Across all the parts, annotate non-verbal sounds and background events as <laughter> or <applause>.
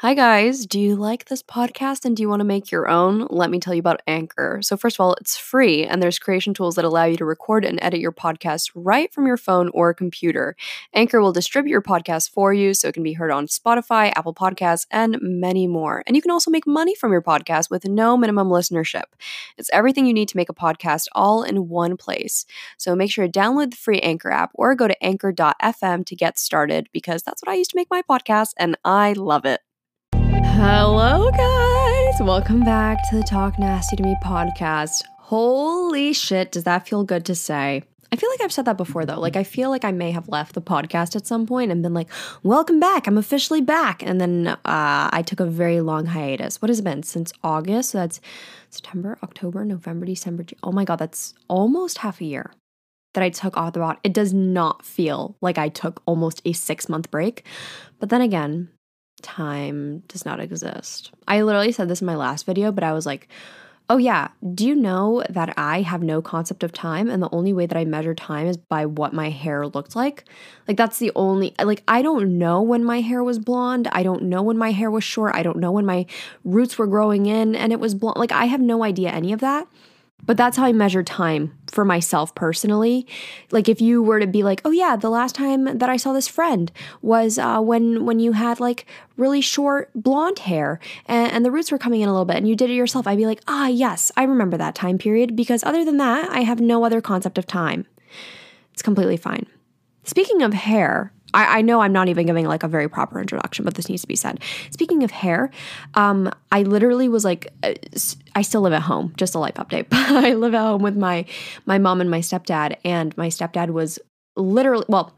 Hi, guys. Do you like this podcast and do you want to make your own? Let me tell you about Anchor. So, first of all, it's free and there's creation tools that allow you to record and edit your podcast right from your phone or computer. Anchor will distribute your podcast for you so it can be heard on Spotify, Apple Podcasts, and many more. And you can also make money from your podcast with no minimum listenership. It's everything you need to make a podcast all in one place. So, make sure to download the free Anchor app or go to anchor.fm to get started because that's what I used to make my podcast and I love it. Hello, guys. Welcome back to the Talk Nasty to Me podcast. Holy shit, does that feel good to say? I feel like I've said that before though. Like, I feel like I may have left the podcast at some point and been like, welcome back. I'm officially back. And then uh, I took a very long hiatus. What has it been? Since August? So that's September, October, November, December. Oh my God, that's almost half a year that I took off the bot. It does not feel like I took almost a six month break. But then again, time does not exist. I literally said this in my last video, but I was like, oh yeah, do you know that I have no concept of time and the only way that I measure time is by what my hair looked like? Like that's the only like I don't know when my hair was blonde. I don't know when my hair was short. I don't know when my roots were growing in and it was blonde. Like I have no idea any of that. But that's how I measure time for myself personally. Like if you were to be like, "Oh yeah, the last time that I saw this friend was uh, when when you had like really short blonde hair and, and the roots were coming in a little bit and you did it yourself." I'd be like, "Ah, yes, I remember that time period." Because other than that, I have no other concept of time. It's completely fine. Speaking of hair, I, I, know I'm not even giving like a very proper introduction, but this needs to be said. Speaking of hair, um, I literally was like, uh, I still live at home. Just a life update. <laughs> I live at home with my my mom and my stepdad, and my stepdad was literally well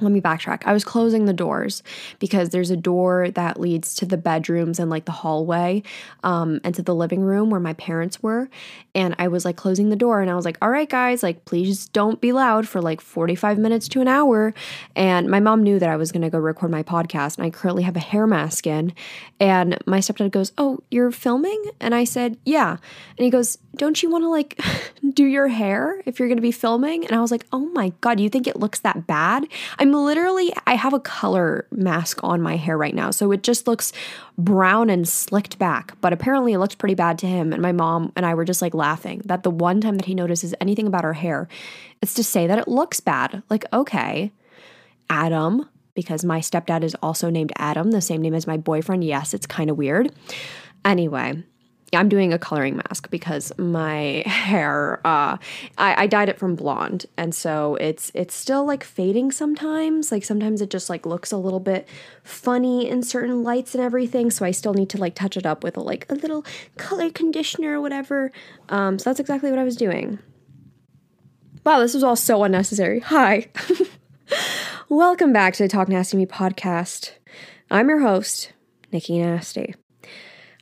let me backtrack. I was closing the doors because there's a door that leads to the bedrooms and like the hallway um, and to the living room where my parents were. And I was like closing the door and I was like, all right, guys, like please don't be loud for like 45 minutes to an hour. And my mom knew that I was going to go record my podcast and I currently have a hair mask in. And my stepdad goes, oh, you're filming? And I said, yeah. And he goes, don't you want to like <laughs> do your hair if you're going to be filming? And I was like, oh my God, you think it looks that bad? I'm literally, I have a color mask on my hair right now. So it just looks brown and slicked back. But apparently it looks pretty bad to him. And my mom and I were just like laughing that the one time that he notices anything about our hair, it's to say that it looks bad. Like, okay, Adam, because my stepdad is also named Adam, the same name as my boyfriend. Yes, it's kind of weird. Anyway, I'm doing a coloring mask because my <laughs> hair uh I, I dyed it from blonde. And so it's it's still like fading sometimes. Like sometimes it just like looks a little bit funny in certain lights and everything. So I still need to like touch it up with a, like a little color conditioner or whatever. Um so that's exactly what I was doing. Wow this was all so unnecessary. Hi. <laughs> Welcome back to the Talk Nasty Me podcast. I'm your host Nikki Nasty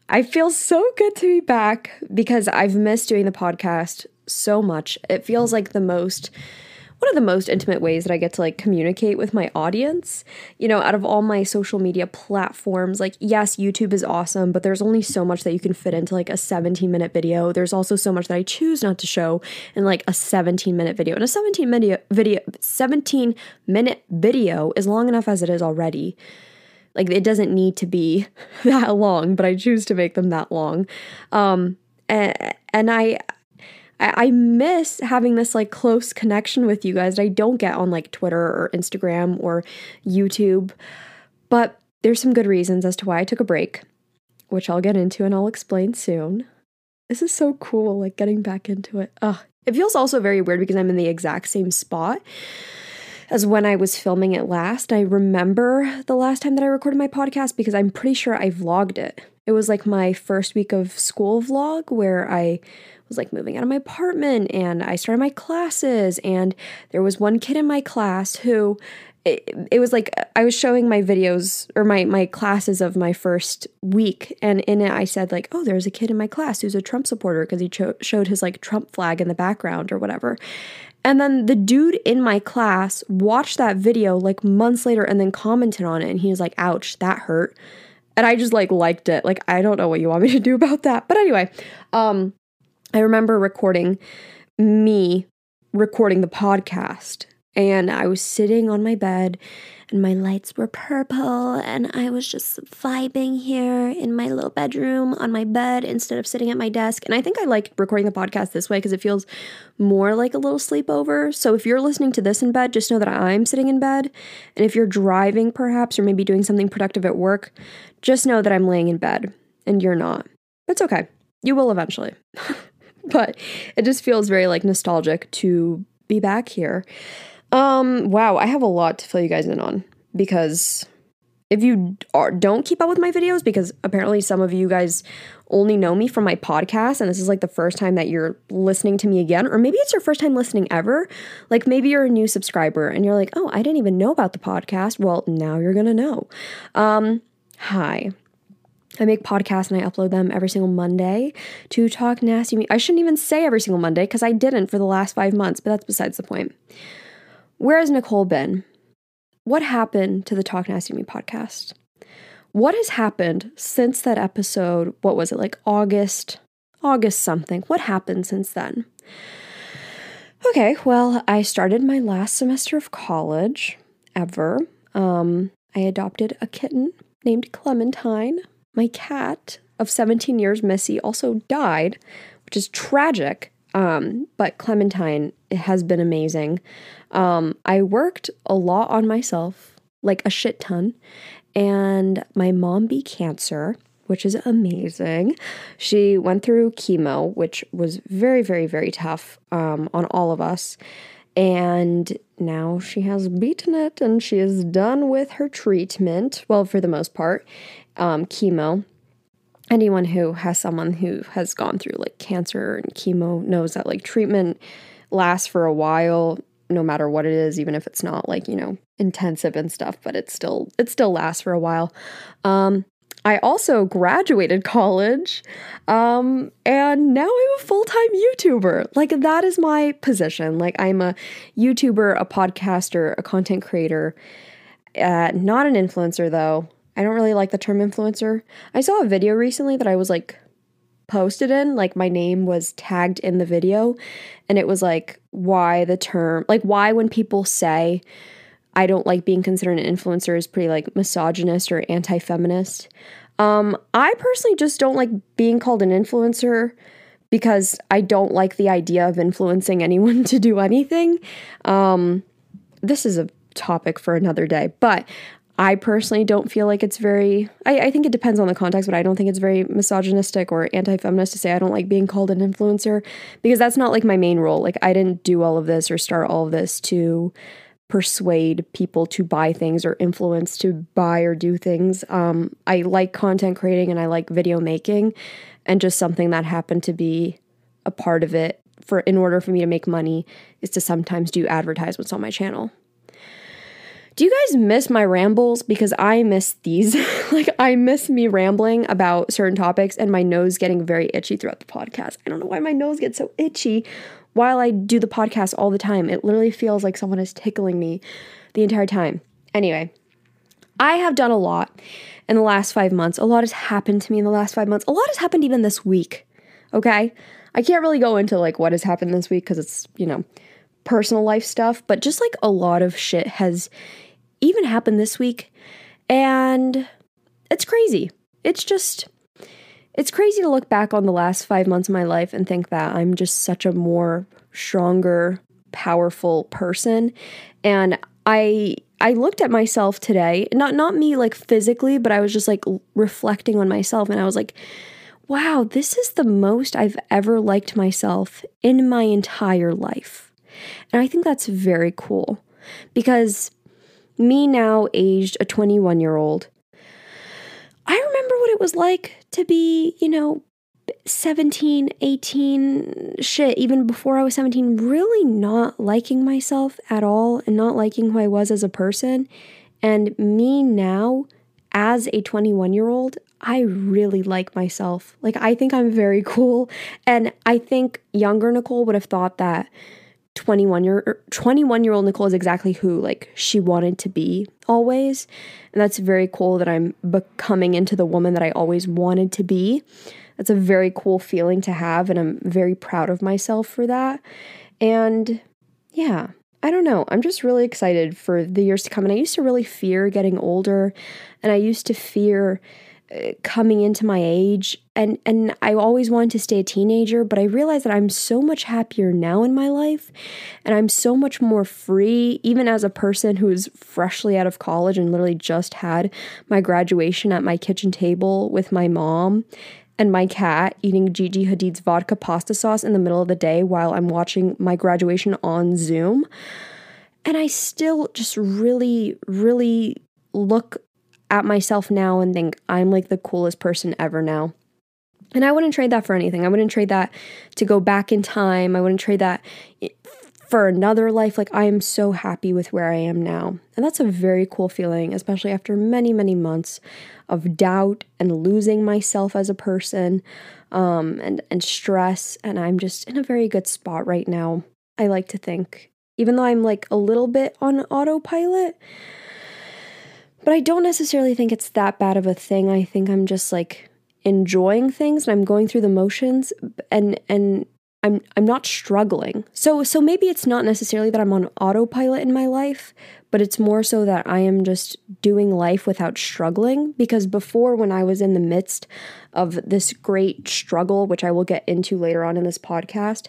I feel so good to be back because I've missed doing the podcast so much. It feels like the most one of the most intimate ways that I get to like communicate with my audience. You know, out of all my social media platforms, like yes, YouTube is awesome, but there's only so much that you can fit into like a 17 minute video. There's also so much that I choose not to show in like a 17 minute video. And a 17 minute video 17 minute video is long enough as it is already. Like it doesn't need to be <laughs> that long, but I choose to make them that long. Um, and, and I I miss having this like close connection with you guys that I don't get on like Twitter or Instagram or YouTube. But there's some good reasons as to why I took a break, which I'll get into and I'll explain soon. This is so cool, like getting back into it. Ugh. It feels also very weird because I'm in the exact same spot as when I was filming it last. I remember the last time that I recorded my podcast because I'm pretty sure I vlogged it. It was like my first week of school vlog where I was like moving out of my apartment and I started my classes and there was one kid in my class who it, it, was like I was showing my videos or my my classes of my first week, and in it I said like, oh, there's a kid in my class who's a Trump supporter because he cho- showed his like Trump flag in the background or whatever, and then the dude in my class watched that video like months later and then commented on it and he was like, ouch, that hurt. And I just like liked it. Like, I don't know what you want me to do about that. But anyway, um, I remember recording me recording the podcast and I was sitting on my bed and my lights were purple, and I was just vibing here in my little bedroom on my bed instead of sitting at my desk. And I think I like recording the podcast this way because it feels more like a little sleepover. So if you're listening to this in bed, just know that I'm sitting in bed. And if you're driving, perhaps, or maybe doing something productive at work, just know that I'm laying in bed and you're not. It's okay. You will eventually. <laughs> but it just feels very like nostalgic to be back here. Um wow, I have a lot to fill you guys in on because if you are, don't keep up with my videos because apparently some of you guys only know me from my podcast and this is like the first time that you're listening to me again or maybe it's your first time listening ever like maybe you're a new subscriber and you're like oh i didn't even know about the podcast well now you're gonna know um hi I make podcasts and I upload them every single Monday to talk nasty me. I shouldn't even say every single Monday because I didn't for the last five months, but that's besides the point. Where has Nicole been? What happened to the Talk Nasty Me podcast? What has happened since that episode? What was it like August? August something. What happened since then? Okay, well, I started my last semester of college ever. Um, I adopted a kitten named Clementine my cat of 17 years, Missy, also died, which is tragic. Um, but Clementine has been amazing. Um, I worked a lot on myself, like a shit ton, and my mom beat cancer, which is amazing. She went through chemo, which was very, very, very tough um, on all of us. And now she has beaten it and she is done with her treatment. Well, for the most part um, chemo. Anyone who has someone who has gone through like cancer and chemo knows that like treatment lasts for a while no matter what it is even if it's not like you know intensive and stuff but it still it still lasts for a while um I also graduated college um, and now I'm a full time YouTuber. Like, that is my position. Like, I'm a YouTuber, a podcaster, a content creator, uh, not an influencer though. I don't really like the term influencer. I saw a video recently that I was like posted in, like my name was tagged in the video, and it was like why the term, like why when people say I don't like being considered an influencer is pretty like misogynist or anti feminist. Um, I personally just don't like being called an influencer because I don't like the idea of influencing anyone <laughs> to do anything. Um, this is a topic for another day, but I personally don't feel like it's very, I, I, think it depends on the context, but I don't think it's very misogynistic or anti feminist to say I don't like being called an influencer because that's not like my main role. Like, I didn't do all of this or start all of this to persuade people to buy things or influence to buy or do things. Um, I like content creating and I like video making, and just something that happened to be a part of it for in order for me to make money is to sometimes do advertisements on my channel. Do you guys miss my rambles? Because I miss these. <laughs> like, I miss me rambling about certain topics and my nose getting very itchy throughout the podcast. I don't know why my nose gets so itchy while I do the podcast all the time. It literally feels like someone is tickling me the entire time. Anyway, I have done a lot in the last five months. A lot has happened to me in the last five months. A lot has happened even this week. Okay? I can't really go into like what has happened this week because it's, you know, personal life stuff, but just like a lot of shit has even happened this week. And it's crazy. It's just, it's crazy to look back on the last five months of my life and think that I'm just such a more stronger, powerful person. And I, I looked at myself today, not not me like physically, but I was just like reflecting on myself and I was like, wow, this is the most I've ever liked myself in my entire life. And I think that's very cool because me now aged a 21 year old, I remember what it was like to be, you know, 17, 18, shit, even before I was 17, really not liking myself at all and not liking who I was as a person. And me now, as a 21 year old, I really like myself. Like, I think I'm very <laughs> cool. And I think younger Nicole would have thought that 21 year er, 21 year old Nicole is exactly who like she wanted to be always. And that's very cool that I'm becoming into the woman that I always wanted to be. That's a very cool feeling to have and I'm very proud of myself for that. And yeah, I don't know. I'm just really excited for the years to come. And I used to really fear getting older, and I used to fear coming into my age and and I always wanted to stay a teenager but I realized that I'm so much happier now in my life and I'm so much more free even as a person who's freshly out of college and literally just had my graduation at my kitchen table with my mom and my cat eating Gigi Hadid's vodka pasta sauce in the middle of the day while I'm watching my graduation on Zoom. And I still just really really look at myself now and think I'm like the coolest person ever now. And I wouldn't trade that for anything. I wouldn't trade that to go back in time. I wouldn't trade that for another life. Like, I am so happy with where I am now. And that's a very cool feeling, especially after many, many months of doubt and losing myself as a person um, and, and stress. And I'm just in a very good spot right now, I like to think. Even though I'm like a little bit on autopilot, but I don't necessarily think it's that bad of a thing. I think I'm just like enjoying things and I'm going through the motions and and I'm I'm not struggling. So so maybe it's not necessarily that I'm on autopilot in my life, but it's more so that I am just doing life without struggling because before when I was in the midst of this great struggle, which I will get into later on in this podcast,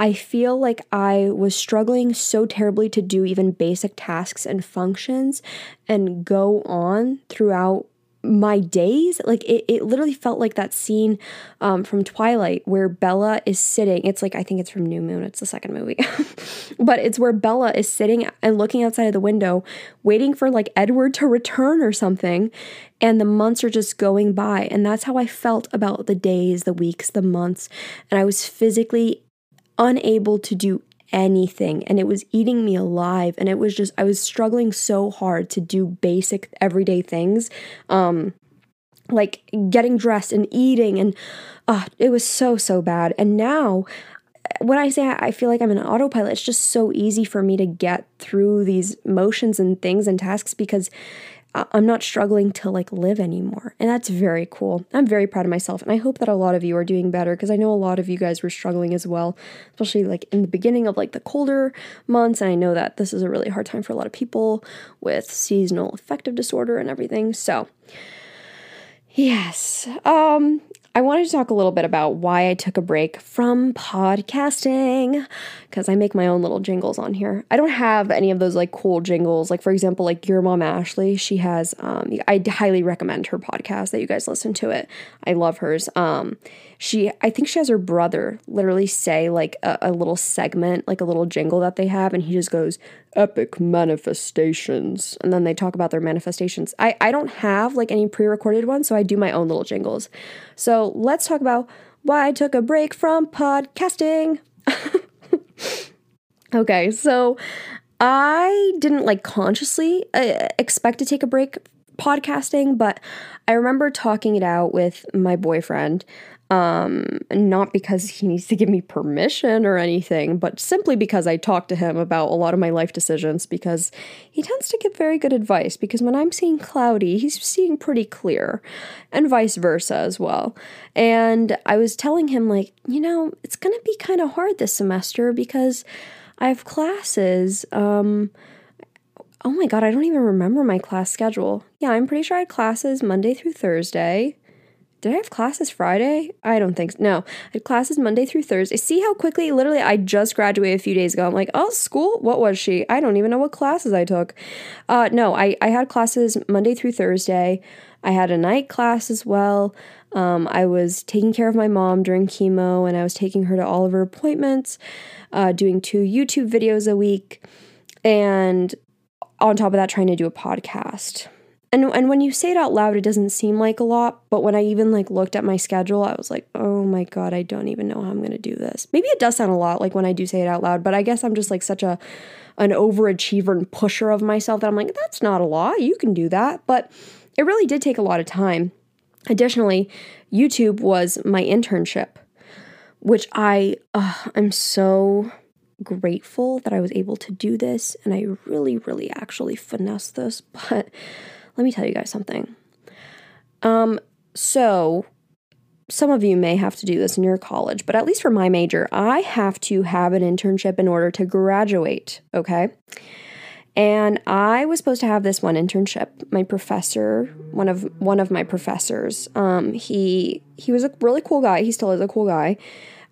I feel like I was struggling so terribly to do even basic tasks and functions and go on throughout my days. Like it, it literally felt like that scene um, from twilight where bella is sitting. It's like i think it's from new moon. It's the second movie. <laughs> But it's where bella is sitting and looking outside of the window waiting for like edward to return or something. And the months are just going by. And that's how i felt about the days the weeks the months. And i was physically unable to do anything. And it was eating me alive. And it was just I was struggling so hard to do basic everyday things. Um like getting dressed and eating and uh, it was so so bad. And now when I say I feel like I'm an autopilot, it's just so easy for me to get through these motions and things and tasks because I'm not struggling to like live anymore. And that's very cool. I'm very proud of myself. And I hope that a lot of you are doing better because I know a lot of you guys were struggling as well, especially like in the beginning of like the colder months. And I know that this is a really hard time for a lot of people with seasonal affective disorder and everything. So, yes. Um I wanted to talk a little bit about why I took a break from podcasting because I make my own little jingles on here. I don't have any of those like cool jingles. Like for example, like your mom Ashley, she has um I highly recommend her podcast that you guys listen to it. I love hers. Um she I think she has her brother literally say like a, a little segment, like a little jingle that they have and he just goes epic manifestations and then they talk about their manifestations. I I don't have like any pre-recorded ones, so I do my own little jingles. So, let's talk about why I took a break from podcasting. <laughs> okay, so I didn't like consciously uh, expect to take a break podcasting, but I remember talking it out with my boyfriend um, not because he needs to give me permission or anything, but simply because I talk to him about a lot of my life decisions because he tends to give very good advice because when I'm seeing cloudy, he's seeing pretty clear and vice versa as well. And I was telling him like, you know, it's to be kind of hard this semester because I have classes um Oh my god, I don't even remember my class schedule. Yeah, I'm pretty sure I had classes Monday through Thursday did I have classes Friday? I don't think so. No, I had classes Monday through Thursday. See how quickly, literally, I just graduated a few days ago. I'm like, oh, school? What was she? I don't even know what classes I took. Uh, no, I, I had classes Monday through Thursday. I had a night class as well. Um, I was taking care of my mom during chemo and I was taking her to all of her appointments, uh, doing two YouTube videos a week, and on top of that, trying to do a podcast. And and when you say it out loud, it doesn't seem like a lot, but when I even like looked at my schedule, I was like, "Oh my god, I don't even know how I'm going to do this." Maybe it does sound a lot like when I do say it out loud, but I guess I'm just like such a an overachiever and pusher of myself that I'm like, "That's not a lot. You can do that." But it really did take a lot of time. Additionally, YouTube was my internship, which I uh, I'm so grateful that I was able to do this and I really really actually finessed this, <laughs> but let me tell you guys something. Um, so some of you may have to do this in your college, but at least for my major, I have to have an internship in order to graduate, okay? And I was supposed to have this one internship. My professor, one of one of my professors, um, he he was a really cool guy. He still is a cool guy.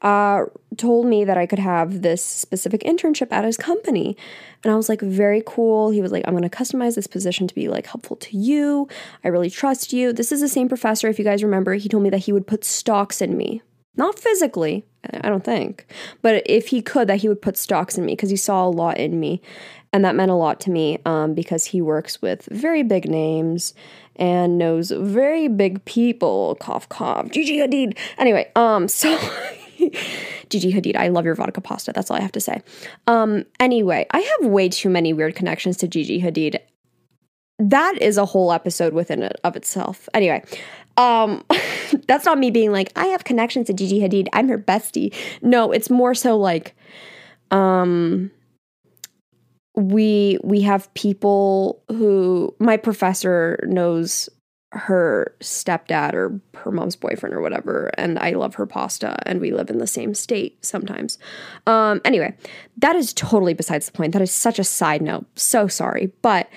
Uh, told me that I could have this specific internship at his company. And I was like, very cool. He was like, I'm going to customize this position to be like helpful to you. I really trust you. This is the same professor, if you guys remember. He told me that he would put stocks in me. Not physically, I don't think, but if he could, that he would put stocks in me because he saw a lot in me. And that meant a lot to me um, because he works with very big names and knows very big people. Cough, cough. Gigi Hadid. Anyway, um, <laughs> so Gigi Hadid, I love your vodka pasta. That's all I have to say. Um, anyway, I have way too many weird connections to Gigi Hadid. That is a whole episode within it of itself. Anyway, um, <laughs> that's not me being like, I have connections to Gigi Hadid. I'm her bestie. No, it's more so like, um, we we have people who my professor knows her stepdad or her mom's boyfriend or whatever and i love her pasta and we live in the same state sometimes. Um anyway that is totally besides the point. That is such a side note. So sorry. But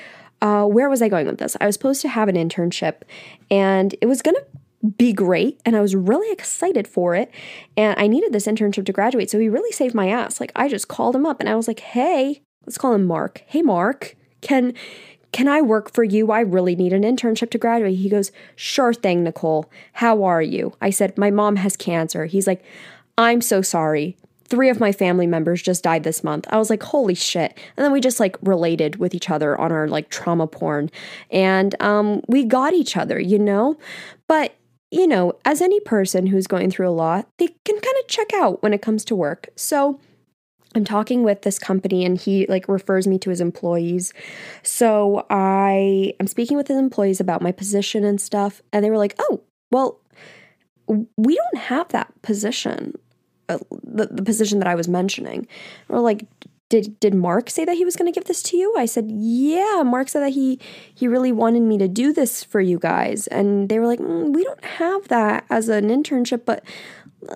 uh where was i going with this? I was supposed to have an internship and it was gonna be great and I was really excited for it and I needed this internship to graduate so he really saved my ass. Like I just called him up and I was like hey let's call him Mark. Hey Mark, can can I work for you? I really need an internship to graduate. He goes, Sure thing, Nicole. How are you? I said, My mom has cancer. He's like, I'm so sorry. Three of my family members just died this month. I was like, holy shit. And then we just like related with each other on our like trauma porn. And um, we got each other, you know? But, you know, as any person who's going through a lot, they can kind of check out when it comes to work. So I'm talking with this company and he like refers me to his employees. So I am speaking with his employees about my position and stuff and they were like, "Oh, well, we don't have that position." Uh, the, the position that I was mentioning. Or like did did Mark say that he was going to give this to you? I said, "Yeah, Mark said that he he really wanted me to do this for you guys." And they were like, mm, "We don't have that as an internship, but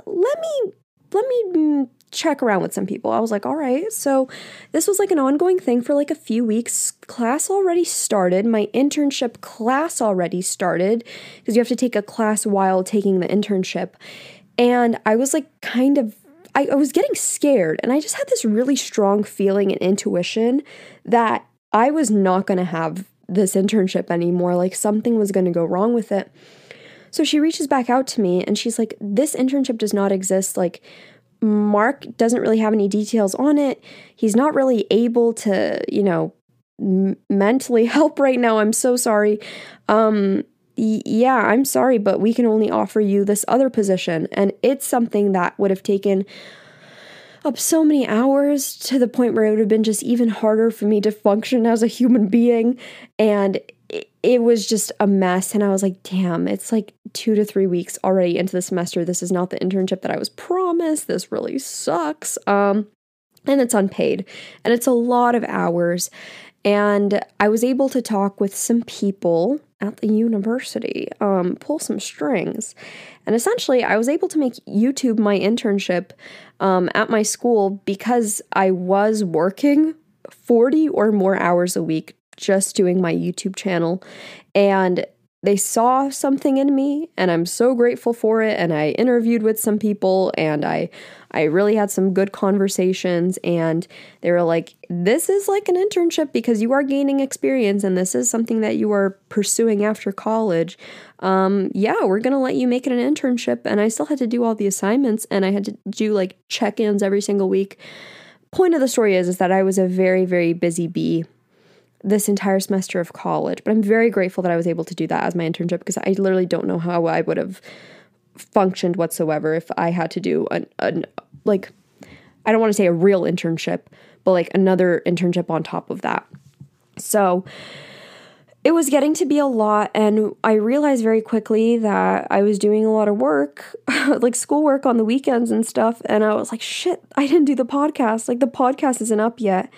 let me let me mm, check around with some people. I was like, all right. So this was like an ongoing thing for like a few weeks. Class already started. My internship class already started because you have to take a class while taking the internship. And I was like, kind of. I, I was getting scared, and I just had this really strong feeling and intuition that I was not going to have this internship anymore. Like something was going to go wrong with it. So she reaches back out to me and she's like, This internship does not exist. Like, Mark doesn't really have any details on it. He's not really able to, you know, m- mentally <laughs> help right now. I'm so sorry. Um, y- yeah, I'm sorry, but we can only offer you this other position. And it's something that would have taken up so many hours to the point where it would have been just even harder for me to function as a human being. And it was just a mess. And I was like, damn, it's like two to three weeks already into the semester. This is not the internship that I was promised. This really sucks. Um, and it's unpaid and it's a lot of hours. And I was able to talk with some people at the university, um, pull some strings. And essentially, I was able to make YouTube my internship um, at my school because I was working 40 or more hours a week just doing my YouTube channel. And they saw something in me and I'm so grateful for it and I interviewed with some people and I I really had some good conversations and they were like this is like an internship because you are gaining experience and this is something that you are pursuing after college um yeah we're going to let you make it an internship and I still had to do all the assignments and I had to do like check-ins every single week point of the story is is that I was a very very busy bee this entire semester of college. But I'm very grateful that I was able to do that as my internship because I literally don't know how I would have functioned whatsoever if I had to do an, an like I don't want to say a real internship, but like another internship on top of that. So it was getting to be a lot and I realized very quickly that I was doing a lot of work, <laughs> like schoolwork on the weekends and stuff and I was like shit, I didn't do the podcast. Like the podcast isn't up yet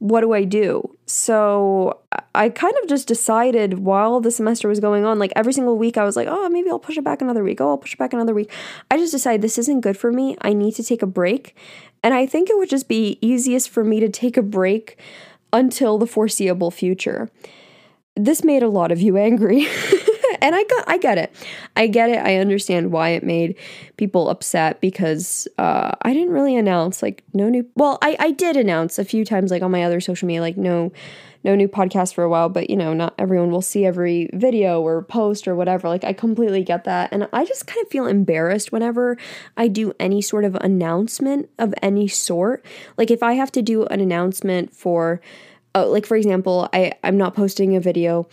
what do I do? So I kind of just decided while the semester was going on, like every single week, I was like, oh, maybe I'll push it back another week. Oh, I'll push it back another week. I just decided this isn't good for me. I need to take a break. And I think it would just be easiest for me to take a break until the foreseeable future. This made a lot of you angry. <laughs> and I got I get it. I get it. I understand why it made people upset because uh, I didn't really announce like no new well, I, I did announce a few times like on my other social media, like no no new podcast for a while, but you know, not everyone will see every video or post or whatever. Like, I completely get that. And I just kind of feel embarrassed whenever I do any sort of announcement of any sort. Like, if I have to do an announcement for, uh, like, for example, I, I'm not posting a video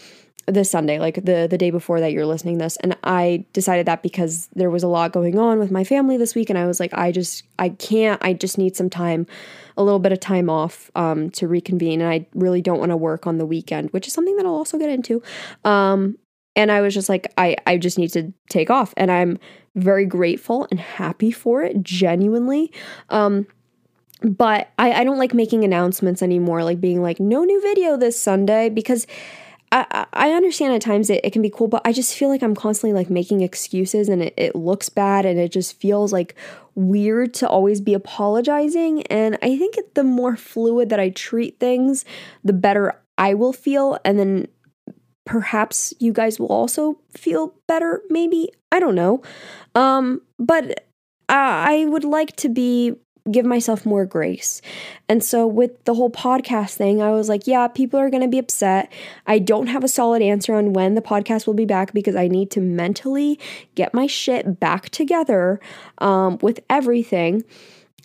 this Sunday, like the the day before that you're listening this, and I decided that because there was a lot going on with my family this week, and I was like, I just I can't, I just need some time, a little bit of time off um, to reconvene, and I really don't want to work on the weekend, which is something that I'll also get into. Um, and I was just like, I I just need to take off, and I'm very grateful and happy for it, genuinely. Um, but I, I don't like making announcements anymore, like being like, no new video this Sunday, because I, I understand at times it, it can be cool, but I just feel like I'm constantly like making excuses and it, it looks bad and it just feels like weird to always be apologizing. And I think the more fluid that I treat things, the better I will feel. And then perhaps you guys will also feel better, maybe. I don't know. Um, but I would like to be give myself more grace. And so with the whole podcast thing, I was like, yeah, people are going to be upset. I don't have a solid answer on when the podcast will be back because I need to mentally get my shit back together um, with everything.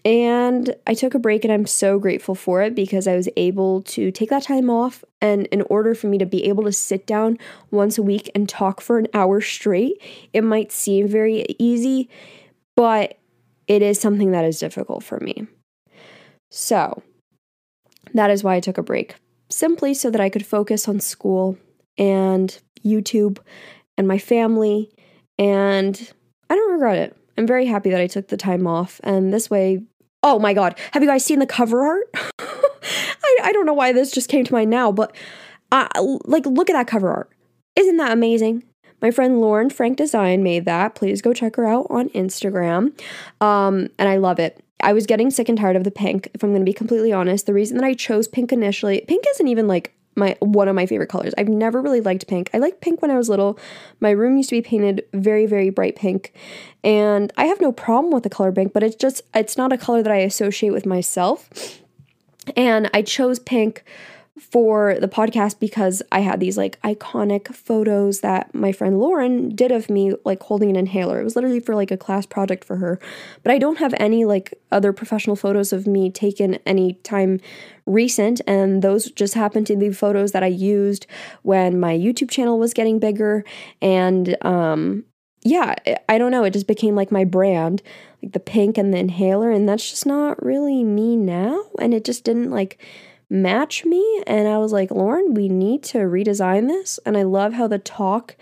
And I took a break and I'm so grateful for it because I was able to take that time off. And in order for me to be able to sit down once a week and talk for an hour straight, it might seem very easy, but it is something that is difficult for me. So, that is why I took a break, simply so that I could focus on school and YouTube and my family. And I don't regret it. I'm very happy that I took the time off. And this way, oh my God, have you guys seen the cover art? <laughs> I, I don't know why this just came to mind now, but uh, like, look at that cover art. Isn't that amazing? My friend Lauren Frank Design made that. Please go check her out on Instagram. Um, and I love it. I was getting sick and tired of the pink, if I'm going to be completely honest. The reason that I chose pink initially, pink isn't even like my one of my favorite colors. I've never really liked pink. I liked pink when I was little. My room used to be painted very very bright pink, and I have no problem with the color pink, but it's just it's not a color that I associate with myself. And I chose pink for the podcast because I had these like iconic photos that my friend Lauren did of me like holding an inhaler. It was literally for like a class project for her. But I don't have any like other professional photos of me taken any time recent. And those just happened to be photos that I used when my YouTube channel was getting bigger. And um yeah, I don't know, it just became like my brand, like the pink and the inhaler. And that's just not really me now. And it just didn't like match me. And I was like, Lauren, we need to redesign this. And I love how the talk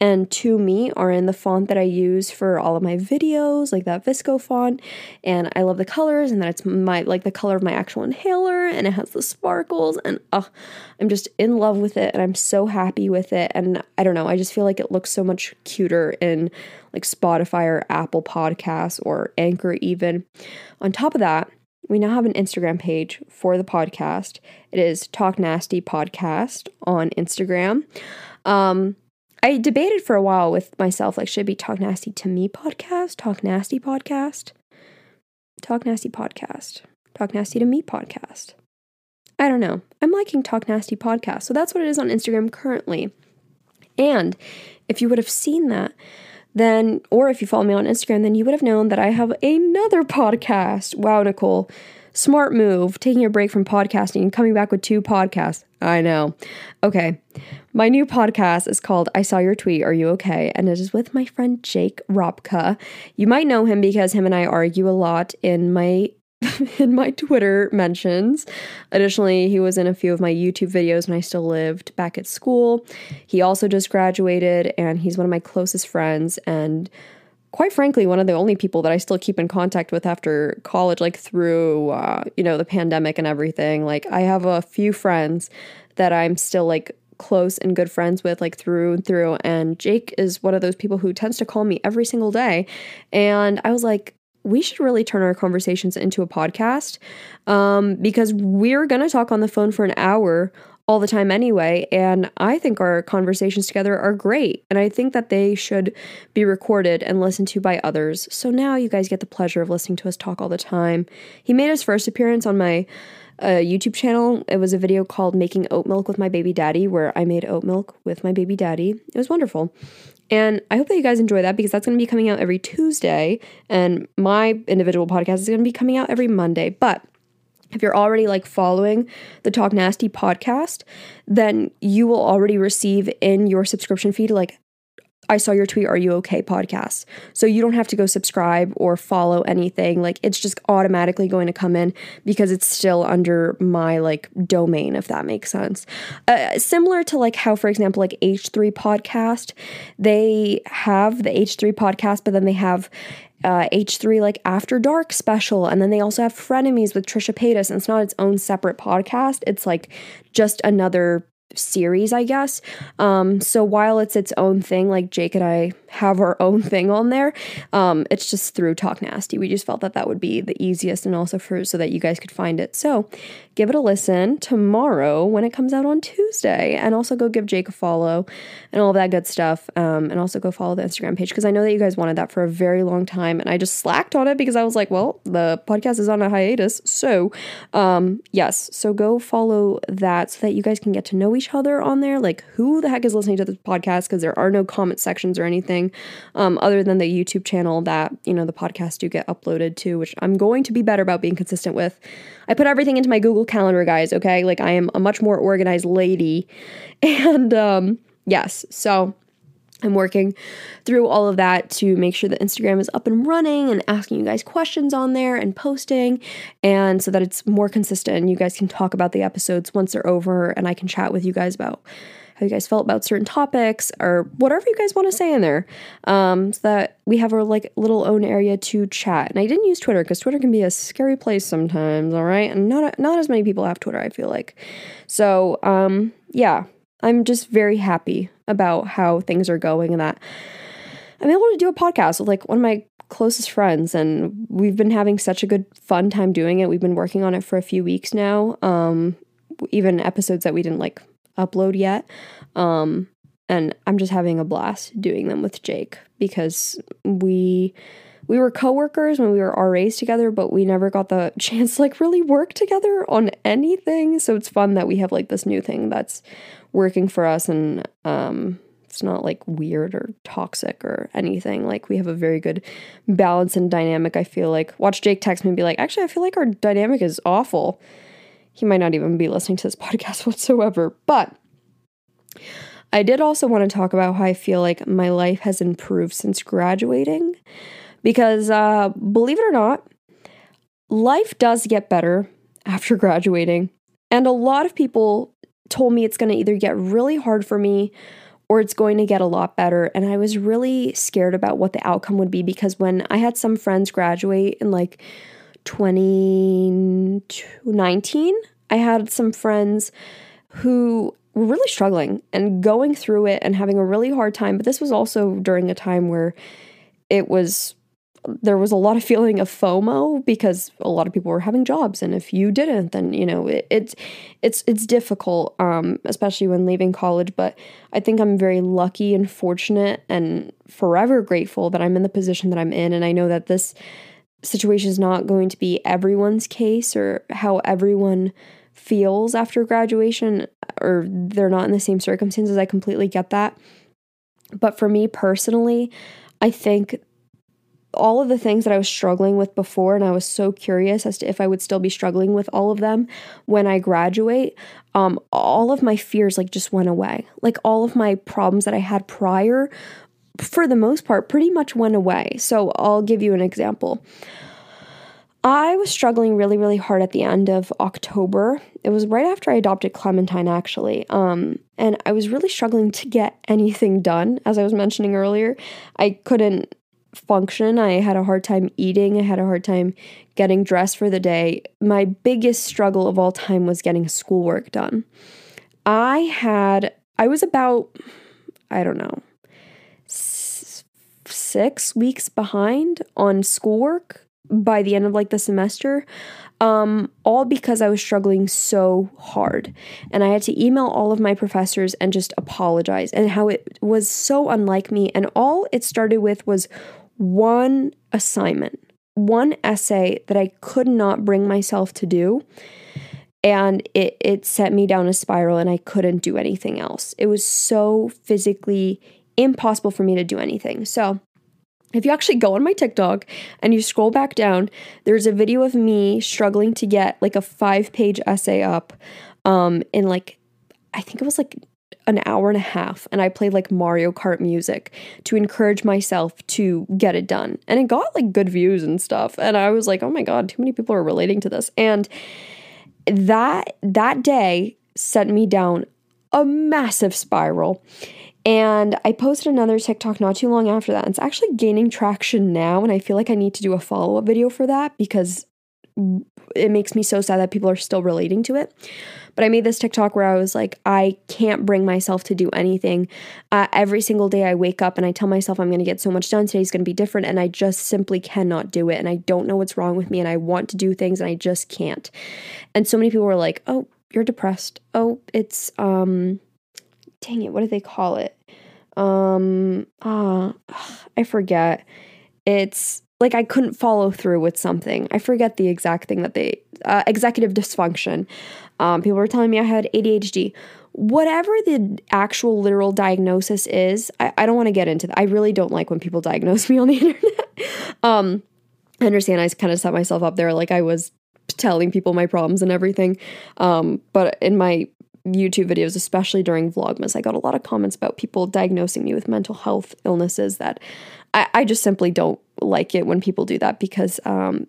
and to me are in the font that I use for all of my videos, like that Visco font. And I love the colors and that it's my like the color of my actual inhaler and it has the sparkles and uh, I'm just in love with it and I'm so happy with it. And I don't know, I just feel like it looks so much cuter in like Spotify or Apple Podcasts or Anchor even. On top of that, we now have an Instagram page for the podcast. It is Talk Nasty Podcast on Instagram. Um, I debated for a while with myself, like, should it be Talk Nasty to Me podcast, Talk Nasty podcast, Talk Nasty podcast, Talk Nasty to Me podcast. I don't know. I'm liking Talk Nasty podcast. So that's what it is on Instagram currently. And if you would have seen that, then, or if you follow me on Instagram, then you would have known that I have another podcast. Wow, Nicole. Smart move, taking a break from podcasting and coming back with two podcasts. I know. Okay. My new podcast is called I Saw Your Tweet, Are You Okay? And it is with my friend Jake Robka. You might know him because him and I argue a lot in my <laughs> in my Twitter mentions. Additionally, he was in a few of my YouTube videos when I still lived back at school. He also just graduated and he's one of my closest friends and quite frankly, one of the only people that I still keep in contact with after college, like through, uh, you know, the pandemic and everything. Like, I have a few friends that I'm still like close and good friends with, like through and through. And Jake is one of those people who tends to call me every single day. And I was like, we should really turn our conversations into a podcast um, because we're going to talk on the phone for an hour all the time anyway. And I think our conversations together are great. And I think that they should be recorded and listened to by others. So now you guys get the pleasure of listening to us talk all the time. He made his first appearance on my uh, YouTube channel. It was a video called Making Oat Milk with My Baby Daddy, where I made oat milk with my baby daddy. It was wonderful. And I hope that you guys enjoy that because that's going to be coming out every Tuesday. And my individual podcast is going to be coming out every Monday. But if you're already like following the Talk Nasty podcast, then you will already receive in your subscription feed like I saw your tweet, Are you okay? podcast. So you don't have to go subscribe or follow anything. Like it's just automatically going to come in because it's still under my like domain, if that makes sense. Uh, similar to like how, for example, like H3 podcast, they have the H3 podcast, but then they have uh, H3 like After Dark special. And then they also have Frenemies with Trisha Paytas. And it's not its own separate podcast, it's like just another series, I guess. Um, so while it's its own thing, like Jake and I have our own thing on there, um, it's just through Talk Nasty. We just felt that that would be the easiest and also for so that you guys could find it. So give it a listen tomorrow when it comes out on Tuesday, and also go give Jake a follow and all of that good stuff. Um, and also go follow the Instagram page because I know that you guys wanted that for a very long time, and I just slacked on it because I was like, well, the podcast is on a hiatus, so um, yes, so go follow that so that you guys can get to know each other on there. Like, who the heck is listening to this podcast? Because there are no comment sections or anything um, other than the YouTube channel that you know the podcast do get uploaded to, which I'm going to be better about being consistent with. I put everything into my Google Calendar, guys, okay? Like I am a much more organized lady. <laughs> And um yes, so I'm working through all of that to make sure that Instagram is up and running and asking you guys questions on there and posting, and so that it's more consistent you guys can talk about the episodes once they're over and I can chat with you guys about how you guys felt about certain topics or whatever you guys want to say in there um, so that we have our like little own area to chat. And i didn't use twitter because twitter can be a scary place sometimes all right? And not not as many people have twitter i feel like. So um, yeah i'm just very happy about how things are going and that i'm able to do a podcast with like one of my closest friends and we've been having such a good fun time doing it. We've been working on it for a few weeks now um, even episodes that we didn't like upload yet. Um, and I'm just having a blast doing them with Jake because we we were coworkers when we were RAs together, but we never got the <laughs> chance to like really work together on anything. So it's fun that we have like this new thing that's working for us and um it's not like weird or toxic or anything. Like we have a very good balance and dynamic. I feel like watch Jake text me and be like, actually, I feel like our dynamic is awful he might not even be listening to this <laughs> podcast whatsoever. But I did also want to talk about how I feel like my life has improved since graduating. Because uh, believe it or not, life does get better after graduating. And a lot of people told me it's going to either get really hard for me or it's going to get a lot better. And I was really scared about what the outcome would be because when I had some friends graduate and like 2019, I had some friends who were really struggling and going through it and having a really hard time. But this was also during a time where it was there was a lot of feeling of FOMO because a lot of people were having jobs, and if you didn't, then you know it, it's it's it's difficult, um, especially when leaving college. But I think I'm very lucky and fortunate, and forever grateful that I'm in the position that I'm in, and I know that this situation is not going to be everyone's case or how everyone feels after graduation or they're not in the same circumstances. I completely get that. But for me personally, I think all of the things that I was struggling with before, and I was so curious as to if I would still be struggling with all of them when I graduate, um, all of my fears like just went away. Like all of my problems that I had prior for the most part, pretty much went away. So I'll give you an example. I was struggling really, really hard at the end of October. It was right after I adopted Clementine, actually. Um, and I was really struggling to get anything done, as I was mentioning earlier. I couldn't function. I had a hard time eating. I had a hard time getting dressed for the day. My biggest struggle of all time was getting schoolwork done. I had, I was about, I don't know, six weeks behind on schoolwork by the end of like the semester. Um, all because I was struggling so hard. And I had to email all of my professors and just apologize, and how it was so unlike me. And all it started with was one assignment, one essay that I could not bring myself to do. And it, it set me down a spiral, and I couldn't do anything else. It was so physically impossible for me to do anything. So, if you actually go on my TikTok and you scroll back down, there's a video of me struggling to get like a five page essay up um, in like, I think it was like an hour and a half. And I played like Mario Kart music to encourage myself to get it done. And it got like good views and stuff. And I was like, oh my God, too many people are relating to this. And that that day sent me down a massive spiral. And I posted another TikTok not too long after that. It's actually gaining traction now. And I feel like I need to do a follow up video for that because it makes me so sad that people are still relating to it. But I made this TikTok where I was like, I can't bring myself to do anything. Uh, every single day I wake up and I tell myself I'm going to get so much done. Today's going to be different. And I just simply cannot do it. And I don't know what's wrong with me. And I want to do things and I just can't. And so many people were like, oh, you're depressed. Oh, it's, um, dang it, what do they call it? Um, ah, I forget. It's like I couldn't follow through with something. I forget the exact thing that they uh, executive dysfunction. Um, people were telling me I had ADHD. Whatever the actual literal diagnosis is, I, I don't want to get into that. I really don't like when people diagnose <laughs> me on the internet. um, I understand I kind of set myself up there like I was telling people my problems and everything. Um, but in my YouTube videos, especially during Vlogmas, I got a lot of comments about people diagnosing me with mental health illnesses that I, I just simply don't like it when people do that because um,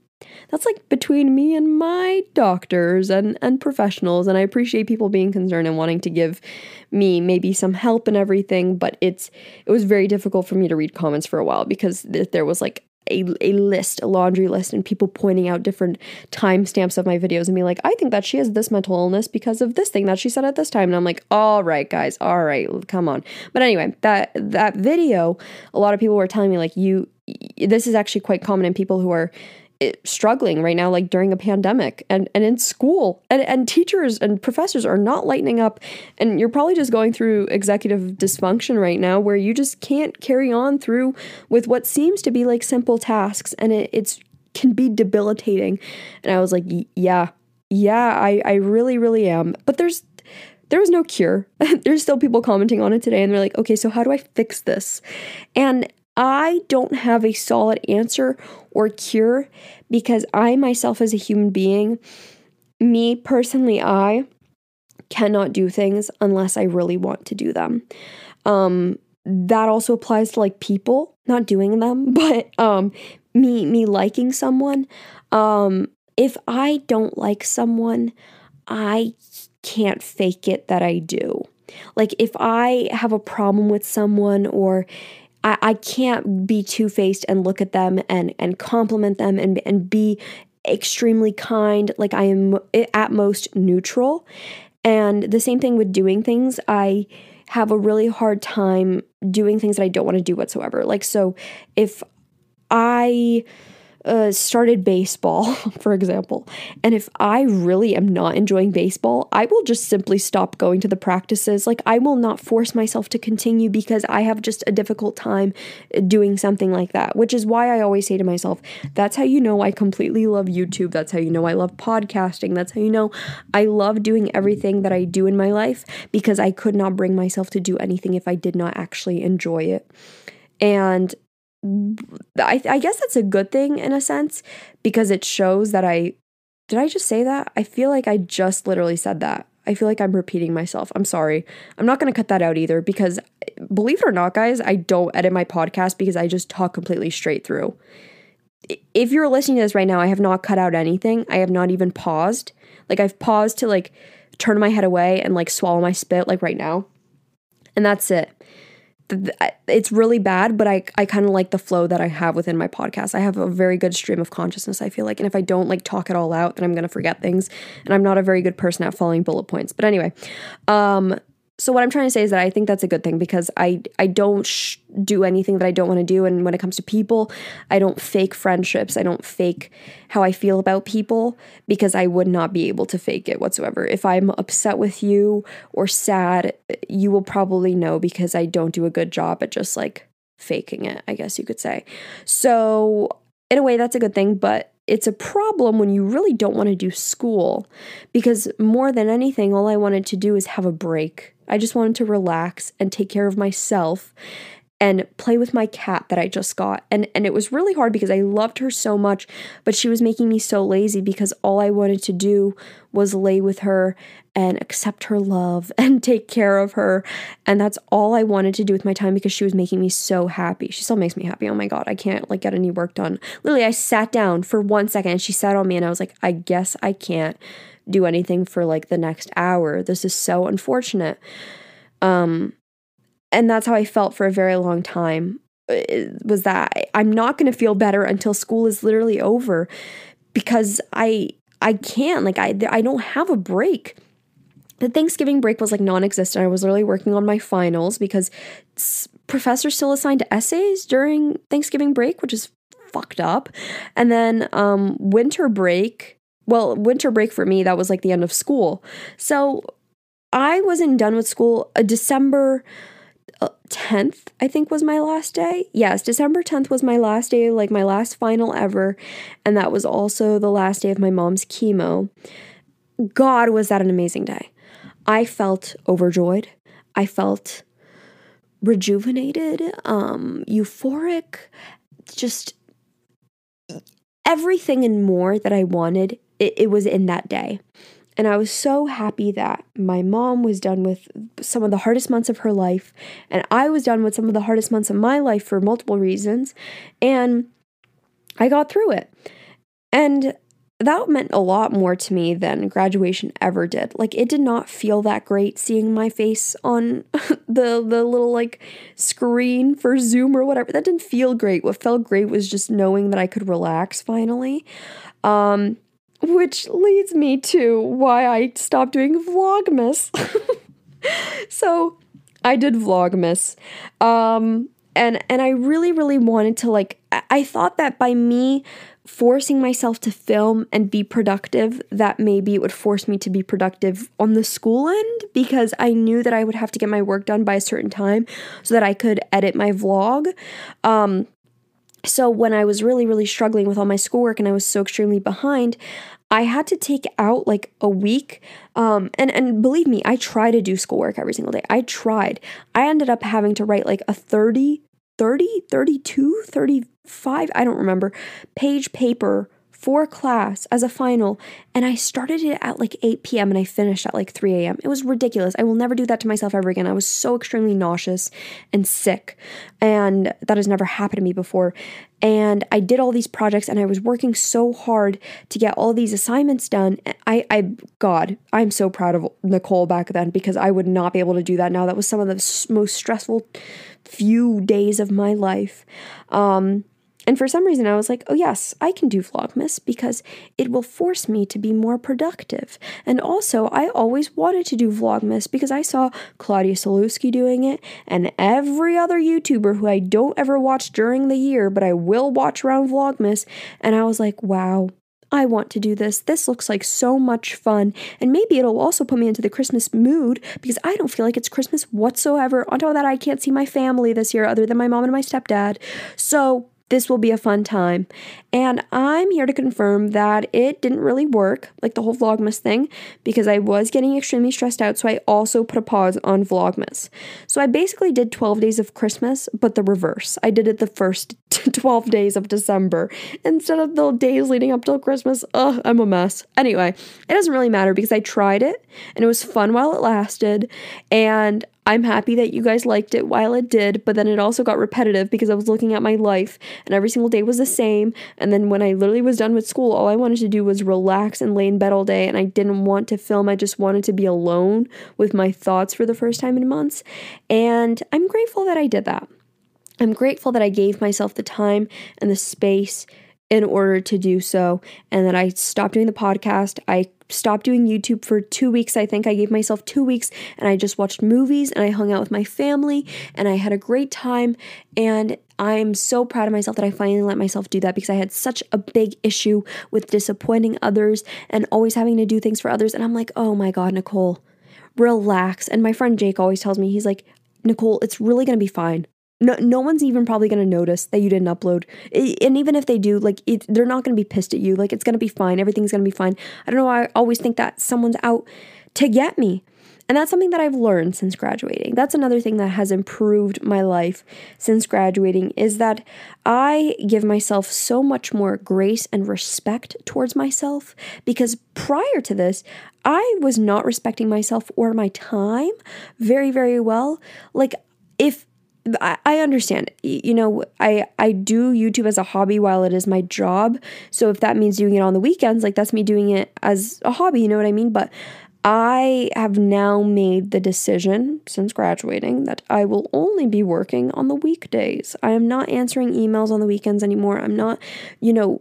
that's like between me and my doctors and, and professionals. And I appreciate people being concerned and wanting to give me maybe some help and everything. But it's it was very difficult for me to read comments for a while because th- there was like a, a list, a laundry list, and people pointing out different timestamps of my videos and being like, I think that she has this mental illness because of this thing that she said at this time. And I'm like, all right, guys, all right, come on. But anyway, that that video, a lot of people were telling me like you this is actually quite common in people who are struggling right now like during a pandemic. And and in school and and teachers and professors are not lightening up. And you're probably just going through executive dysfunction right now where you just can't carry on through with what seems to be like simple tasks. And it, it's can be debilitating. And i was like yeah. Yeah i i really really am. But there's there was no cure. <laughs> There's still people commenting on it today and they're like, okay, so how do I fix this? And I don't have a solid answer or cure because I myself, as a human being, me personally, I cannot do things unless I really want to do them. Um, that also applies to like people not doing them, <laughs> but um, me me liking someone. Um, if I don't like someone, I can't fake it that I do. Like if I have a problem with someone or I, I can't be two faced and look at them and and compliment them and and be extremely kind. Like I am eh, at most neutral. And the same thing with doing things. I have a really hard time doing things that I don't want to do whatsoever. Like so if I uh, started baseball, <laughs> for example, and if I really am not enjoying baseball, I will just simply stop going to the practices. Like, I will not force myself to continue because I have just a difficult time doing something like that, which is why I always say to myself, that's how you know I completely love YouTube. That's how you know I love podcasting. That's how you know I love doing everything that I do in my life because I could not bring myself to do anything if I did not actually enjoy it. And I, I guess that's a good thing in a sense because it shows that I did I just say that? I feel like I just literally said that. I feel like I'm repeating myself. I'm sorry. I'm not going to cut that out either because believe it or not, guys, I don't edit my podcast because I just talk completely straight through. If you're listening to this right now, I have not cut out anything. I have not even paused. Like I've paused to like turn my head away and like swallow my spit like right now. And that's it it's really bad, but I, I kind of like the flow that I have within my podcast. I have a very good stream of consciousness, I feel like. And if I don't like talk it all out, then I'm going to forget things. And I'm not a very good person at following bullet points. But anyway, um, so what I'm trying to say is that I think that's a good thing because I I don't sh- do anything that I don't want to do and when it comes to people, I don't fake friendships. I don't fake how I feel about people because I would not be able to fake it whatsoever. If I'm upset with you or sad, you will probably know because I don't do a good job at just like faking it, I guess you could say. So, in a way that's a good thing, but it's a problem when you really don't want to do school because more than anything all I wanted to do is have a break I just wanted to relax and take care of myself and play with my cat that I just got. And and it was really hard because I loved her so much, but she was making me so lazy because all I wanted to do was lay with her and accept her love <laughs> and take care of her. And that's all I wanted to do with my time because she was making me so happy. She still makes me happy. Oh my god, I can't like get any work done. Literally, I sat down for 1 second and she sat on me and I was like, I guess I can't do anything for like the next hour. This is so unfortunate. Um and that's how I felt for a very long time. Was that I'm not going to feel better until school is literally over because I I can't like I I don't have a break. The Thanksgiving break was like non-existent. I was literally working on my finals because professors still assigned essays during Thanksgiving break, which is fucked up. And then um winter break well, winter break for me, that was like the end of school. So I wasn't done with school. Uh, December 10th, uh, I think, was my last day. Yes, December 10th was my last day, like my last final ever. And that was also the last day of my mom's chemo. God, was that an amazing day. I felt overjoyed. I felt rejuvenated, um, euphoric, just everything and more that I wanted it, it was in that day. And I was so happy that my mom was done with some of the hardest months of her life, and I was done with some of the hardest months of my life for multiple reasons. And I got through it. And that meant a lot more to me than graduation ever did. Like it did not feel that great seeing my face on <laughs> the the little like screen for Zoom or whatever. That didn't feel great. What felt great was just knowing that I could relax finally. Um which leads me to why I stopped doing Vlogmas. <laughs> so I did Vlogmas. Um, and and I really really wanted to like I thought that by me forcing myself to film and be productive that maybe it would force me to be productive on the school end because I knew that I would have to get my work done by a certain time so that I could edit my vlog. Um, so when I was really, really struggling with all my schoolwork and I was so extremely behind, I had to take out like a week. Um, and, and believe me, I try to do schoolwork every single day. I tried. I ended up having to write like a 30, 30, 32, 35, I don't remember, page paper for class as a final, and I started it at like 8 p.m. and I finished at like 3 a.m. It was ridiculous. I will never do that to myself ever again. I was so extremely nauseous and sick, and that has never happened to me before. And I did all these projects, and I was working so hard to get all these assignments done. I, I, God, I'm so proud of Nicole back then because I would not be able to do that now. That was some of the most stressful few days of my life. Um, and for some reason, I was like, oh, yes, I can do Vlogmas because it will force me to be more productive. And also, I always wanted to do Vlogmas because I saw Claudia Sulewski doing it and every other YouTuber who I don't ever watch during the year, but I will watch around Vlogmas. And I was like, wow, I want to do this. This looks like so much fun. And maybe it'll also put me into the Christmas mood because I don't feel like it's Christmas whatsoever. On top of that, I can't see my family this year other than my mom and my stepdad. So this will be a fun time. And I'm here to confirm that it didn't really work, like the whole Vlogmas thing, because I was getting extremely stressed out. So I also put a pause on Vlogmas. So I basically did 12 days of Christmas, but the reverse. I did it the first <laughs> 12 days of December instead of the days leading up till Christmas. Ugh, I'm a mess. Anyway, it doesn't really matter because I tried it and it was fun while it lasted. And I'm happy that you guys liked it while it did, but then it also got repetitive because I was looking at my life and every single day was the same. And then when I literally was done with school, all I wanted to do was relax and lay in bed all day. And I didn't want to film. I just wanted to be alone with my thoughts for the first time in months. And I'm grateful that I did that. I'm grateful that I gave myself the time and the space in order to do so and that I stopped doing the podcast. I stopped doing YouTube for two weeks. I think I gave myself two weeks and I just watched movies and I hung out with my family and I had a great time. And I'm so proud of myself that I finally let myself do that because I had such a big issue with disappointing others and always having to do things for others. And I'm like, oh my God, Nicole, relax. And my friend Jake always tells me, he's like, Nicole, it's really going to be fine. No, no one's even probably going to notice that you didn't upload. And even if they do, like, it, they're not going to be pissed at you. Like, it's going to be fine. Everything's going to be fine. I don't know. Why I always think that someone's out to get me. And that's something that I've learned since graduating. That's another thing that has improved my life since graduating is that I give myself so much more grace and respect towards myself because prior to this, I was not respecting myself or my time very, very well. Like, if I, understand. You know, I I do YouTube as a hobby while it is my job. So if that means doing it on the weekends, like that's me doing it as a hobby, you know what I mean? But I have now made the decision since graduating that I will only be working on the weekdays. I am not answering emails on the weekends anymore. I'm not, you know,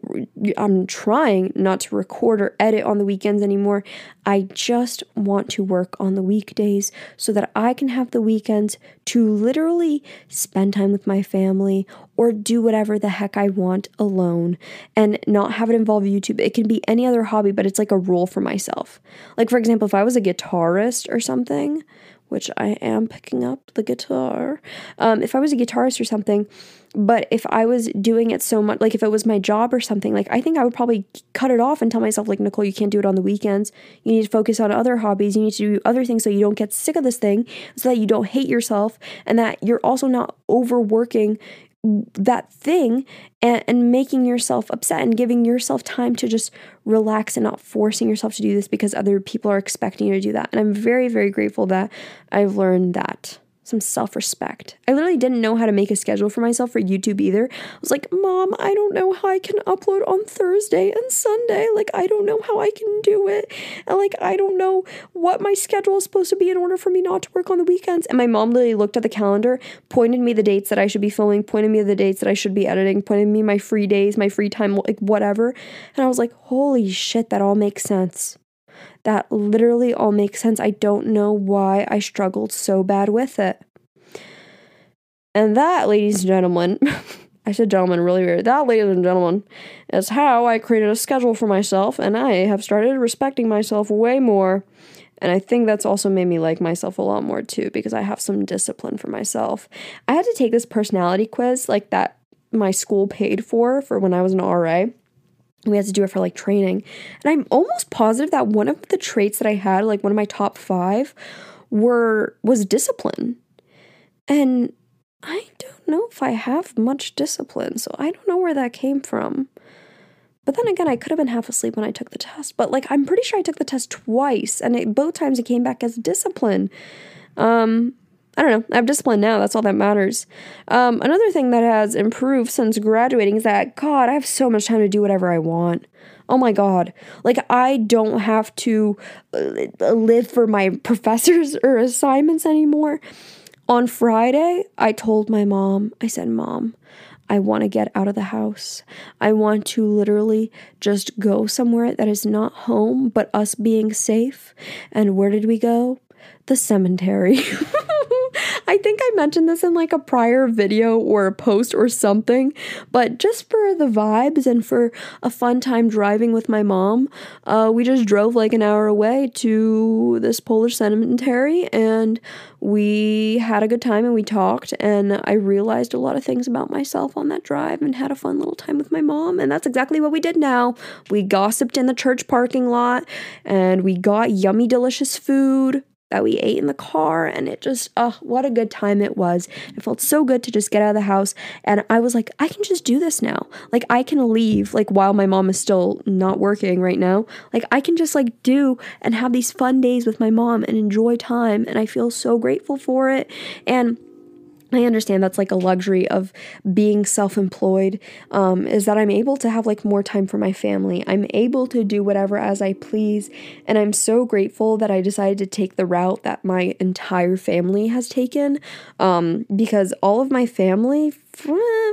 I'm trying not to record or edit on the weekends anymore. I just want to work on the weekdays so that I can have the weekends to literally spend time with my family or do whatever the heck I want alone and not have it involve YouTube. It can be any other hobby, but it's like a rule for myself. Like, for example, if I was a guitarist or something, which I am picking up the guitar, um, if I was a guitarist or something, but if I was doing it so much, like if it was my job or something, like I think I would probably cut it off and tell myself, like, Nicole, you can't do it on the weekends. You need to focus on other hobbies. You need to do other things so you don't get sick of this thing, so that you don't hate yourself, and that you're also not overworking that thing and, and making yourself upset and giving yourself time to just relax and not forcing yourself to do this because other people are expecting you to do that. And I'm very, very grateful that I've learned that some self respect. I literally didn't know how to make a schedule for myself for YouTube either. I was like, Mom, I don't know how I can upload on Thursday and Sunday. Like, I don't know how I can do it. And like, I don't know what my schedule is supposed to be in order for me not to work on the weekends. And my mom literally looked at the calendar, pointed me the dates that I should be filming, pointed me the dates that I should be editing, pointed me my free days, my free time, like whatever. And I was like, holy shit, that all makes sense. That literally all makes sense. I don't know why I struggled so bad with it. And that, ladies and gentlemen, <laughs> I said gentlemen really weird. That, ladies and gentlemen, is how I created a schedule for myself, and I have started respecting myself way more. And I think that's also made me like myself a lot more too, because I have some discipline for myself. I had to take this personality quiz, like that my school paid for, for when I was an RA we had to do it for like training. And I'm almost positive that one of the traits that I had, like one of my top five, were was discipline. And I don't know if I have much discipline, so I don't know where that came from. But then again, I could have been half asleep when I took the test. But like, I'm pretty sure I took the test twice, and it, both times it came back as discipline. Um, I don't know. I have discipline now. That's all that matters. Um, another thing that has improved since graduating is that, God, I have so much time to do whatever I want. Oh my God. Like, I don't have to uh, live for my <laughs> professors or assignments anymore. On Friday, I told my mom, I said, Mom, I want to get out of the house. I want to literally just go somewhere that is not home, but us being safe. And where did we go? The cemetery. <laughs> <laughs> I think I mentioned this in like a prior video or a post or something, but just for the vibes and for a fun time driving with my mom, uh, we just drove like an hour away to this Polish cemetery and we had a good time and we talked and I realized a lot of things about myself on that drive and had a fun little time with my mom and that's exactly what we did now. We gossiped in the church parking lot and we got yummy delicious food that we ate in the car and it just oh what a good time it was. It felt so good to just get out of the house and i was like i can just do this now. Like i can leave like while my mom is still not working right now. Like i can just like do and have these fun days with my mom and enjoy time and i feel so grateful for it. And I understand that's like a luxury of being self employed, um, is that I'm able to have like more time for my family. I'm able to do whatever as I please. And I'm so grateful that I decided to take the route that my entire family has taken um, because all of my family,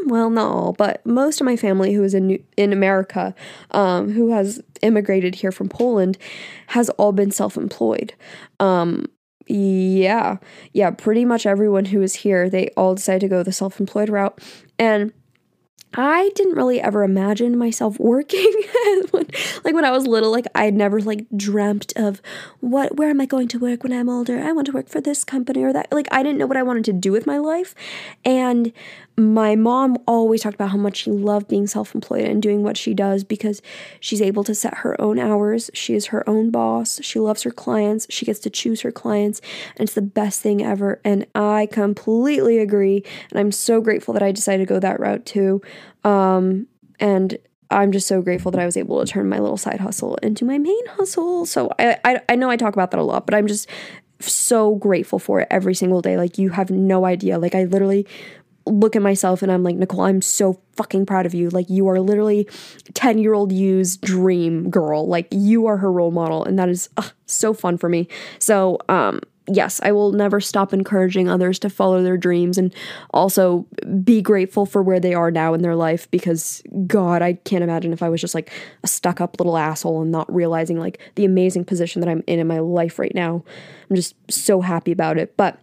well, not all, but most of my family who is in, New- in America, um, who has immigrated here from Poland, has all been self employed. Um, yeah, yeah, pretty much everyone who was here, they all decided to go the self employed route. And I didn't really ever imagine myself working <laughs> like when I was little like I had never like dreamt of what where am I going to work when I'm older? I want to work for this company or that like I didn't know what I wanted to do with my life. And my mom always talked about how much she loved being self employed and doing what she does because she's able to set her own hours. She is her own boss. She loves her clients. She gets to choose her clients. And it's the best thing ever. And I completely agree. And I'm so grateful that I decided to go that route too. Um, and I'm just so grateful that I was able to turn my little side hustle into my main hustle. So I, I, I know I talk about that a lot, but I'm just so grateful for it every single day. Like you have no idea. Like I literally look at myself and I'm like, Nicole, I'm so fucking proud of you. Like, you are literally 10 year old you's dream girl. Like, you are her role model. And that is ugh, so fun for me. So, um, yes, I will never stop encouraging others to follow their dreams and also be grateful for where they are now in their life because, God, I can't imagine if I was just like a stuck up little asshole and not realizing like the amazing position that I'm in in my life right now. I'm just so happy about it. But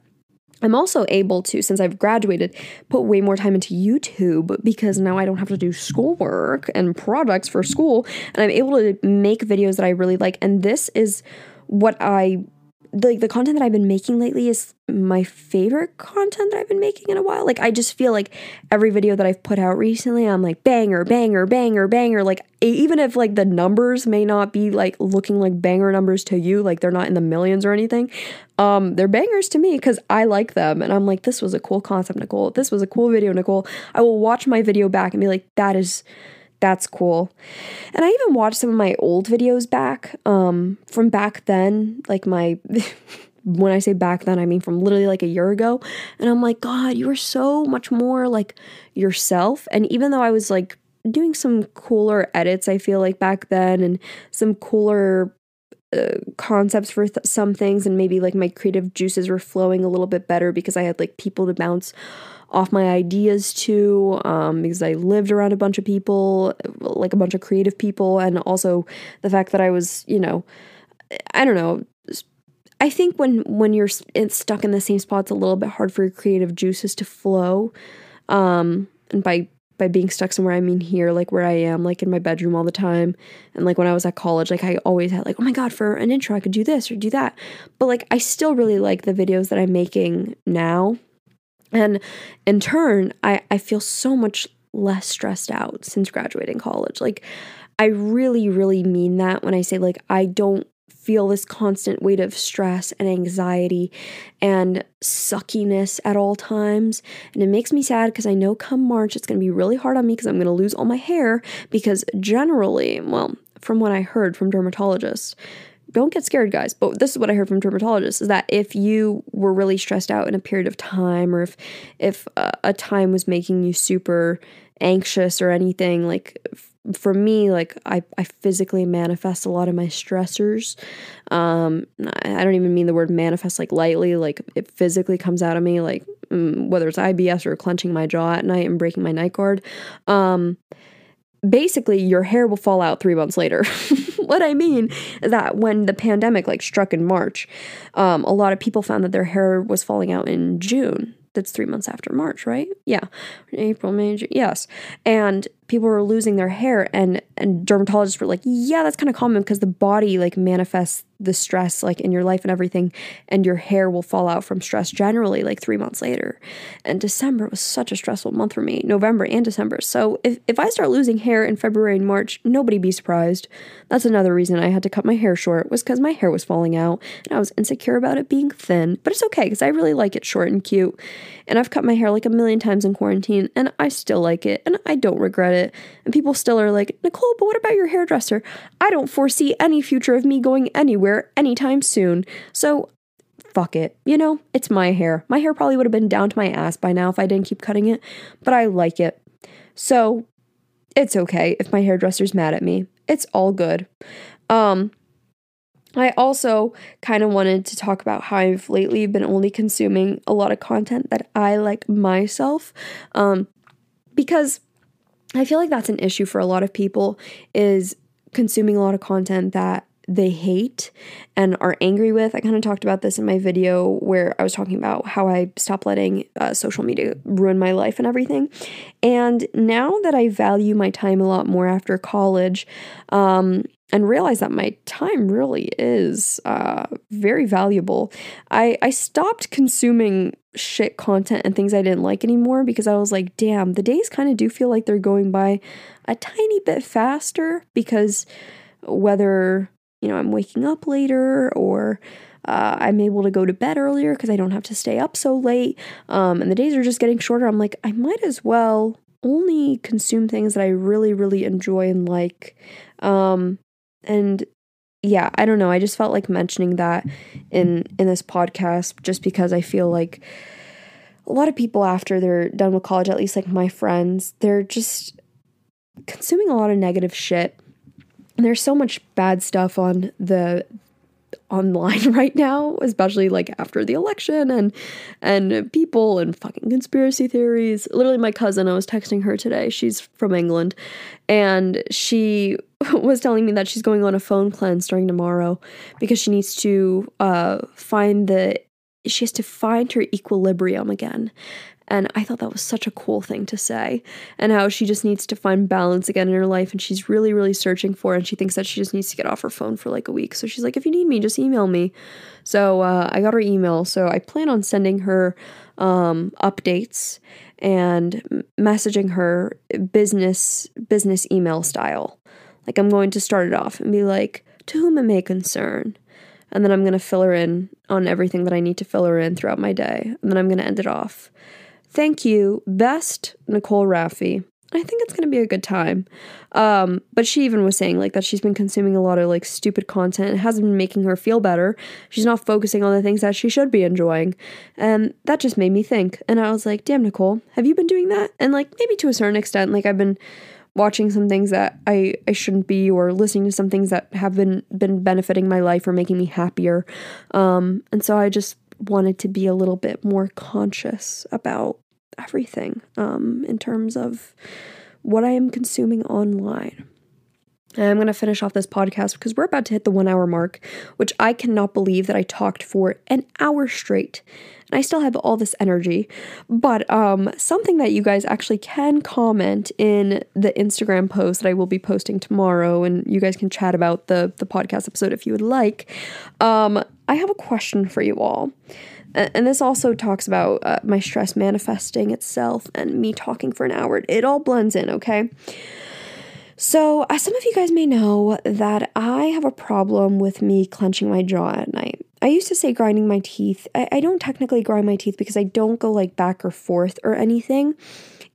I'm also able to, since I've graduated, put way more time into YouTube because now I don't have to do schoolwork and products for school. And I'm able to make videos that I really like. And this is what I like the content that I've been making lately is my favorite content that I've been making in a while. Like I just feel like every video that I've put out recently, I'm like banger, banger, banger, banger. Like even if like the numbers may not be like looking like banger numbers to you, like they're not in the millions or anything, um, they're bangers to me because I like them and I'm like, this was a cool concept, Nicole. This was a cool video, Nicole. I will watch my video back and be like, that is that's cool. And I even watched some of my old videos back um, from back then, like my. <laughs> when I say back then, I mean from literally like a year ago. And I'm like, God, you were so much more like yourself. And even though I was like doing some cooler edits, I feel like back then, and some cooler uh, concepts for th- some things, and maybe like my creative juices were flowing a little bit better because I had like people to bounce off my ideas to um, because I lived around a bunch of people, like a bunch of creative people, and also the fact that I was, you know, I don't know. I think when when you're stuck in the same spot, it's a little bit hard for your creative juices to flow. Um, and by by being stuck somewhere, I mean here, like where I am, like in my bedroom all the time. And like when I was at college, like I always had like, oh my God, for an intro, I could do this or do that. But like I still really like the videos that I'm making now. And in turn, I, I feel so much less stressed out since graduating college. Like, I really, really mean that when I say, like, I don't feel this constant weight of stress and anxiety and suckiness at all times. And it makes me sad because I know come March it's going to be really hard on me because I'm going to lose all my hair. Because generally, well, from what I heard from dermatologists, don't get scared, guys. But this is what I heard from dermatologists: is that if you were really stressed out in a period of time, or if if uh, a time was making you super anxious or anything, like f- for me, like I I physically manifest a lot of my stressors. Um, I don't even mean the word manifest like lightly. Like it physically comes out of me, like mm, whether it's IBS or clenching my jaw at night and breaking my night guard. Um, basically your hair will fall out three months later. <laughs> what I mean is that when the pandemic like struck in March, um, a lot of people found that their hair was falling out in June. That's three months after March, right? Yeah, April, May, June. Yes, and people were losing their hair and and dermatologists were like yeah that's kind of common because the body like manifests the stress like in your life and everything and your hair will fall out from stress generally like three months later. And december was such a stressful month for me november and december. So if, if i start losing hair in february and march nobody be surprised. That's another reason i had to cut my hair short was because my hair was falling out and i was insecure about it being thin but it's okay because i really like it short and cute. And i've cut my hair like a million times in quarantine and i still like it and i don't regret it and people still are like nicole but what about your hairdresser i don't foresee any future of me going anywhere anywhere anytime soon. So fuck it. You know, it's my hair. My hair probably would have been down to my ass by now if I didn't keep cutting it, but I like it. So it's okay if my hairdresser's mad at me. It's all good. Um I also kind of wanted to talk about how I've lately been only consuming a lot of content that I like myself. Um because I feel like that's an issue for a lot of people is consuming a lot of content that they hate and are angry with. I kind of talked about this in my video where I was talking about how I stopped letting uh, social media ruin my life and everything. And now that I value my time a lot more after college, um, and realize that my time really is uh, very valuable. I, I stopped consuming shit content and things I didn't like anymore because I was like, damn, the days kind of do feel like they're going by a tiny bit faster because whether you know, I'm waking up later or uh, I'm able to go to bed earlier because I don't have to stay up so late. Um, and the days are just getting shorter. I'm like, I might as well only consume things that I really, really enjoy and like. Um, and yeah, I don't know. I just felt like mentioning that in in this podcast just because I feel like a lot of people after they're done with college, at least like my friends, they're just consuming a lot of negative shit there's so much bad stuff on the online <laughs> right now especially like after the election and and people and fucking conspiracy theories. Literally my cousin i was texting her today. She's from england. And she <laughs> was telling me that she's going on a phone cleanse starting tomorrow because she needs to uh find the she has to find her equilibrium again and I thought that was such a cool thing to say. And how she just needs to find balance again in her life and she's really, really searching for it. And she thinks that she just needs to get off her phone for like a week. So she's like, if you need me, just email me. So uh, I got her email. So I plan on sending her um, updates and messaging her business business email style. Like I'm going to start it off and be like, to whom it may concern. And then I'm going to fill her in on everything that I need to fill her in throughout my day. And then I'm going to end it off. Thank you, best Nicole Rafiee. I think it's gonna be a good time. Um, but she even was saying like that she's been consuming a lot of like stupid content. It hasn't been making her feel better. She's not focusing on the things that she should be enjoying. And that just made me think. And I was like, damn Nicole, have you been doing that? And like maybe to a certain extent, like I've been watching some things that I, I shouldn't be or listening to some things that have been been benefiting my life or making me happier. Um, and so I just wanted to be a little bit more conscious about everything um, in terms of what I am consuming online. I'm going to finish off this podcast because we're about to hit the one hour mark, which I cannot believe that I talked for an hour straight. And I still have all this energy. But um, something that you guys actually can comment in the Instagram post that I will be posting tomorrow, and you guys can chat about the, the podcast episode if you would like. Um, I have a question for you all. And this also talks about uh, my stress manifesting itself and me talking for an hour. It all blends in, okay? So, as some of you guys may know, that I have a problem with me clenching my jaw at night. I used to say grinding my teeth. I, I don't technically grind my teeth because I don't go like back or forth or anything.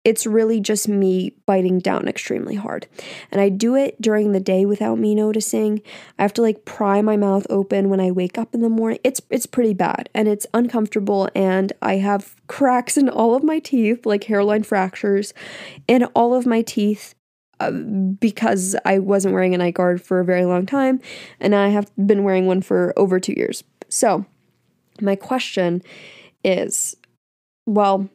It's really just me biting down extremely hard. And I do it during the day without me noticing. I have to like pry my mouth open when I wake up in the morning. It's it's pretty bad and it's uncomfortable and I have cracks in all of my teeth, like hairline fractures in all of my teeth because I wasn't wearing a night guard for a very long time, and I have been wearing one for over two years. So, my question is well,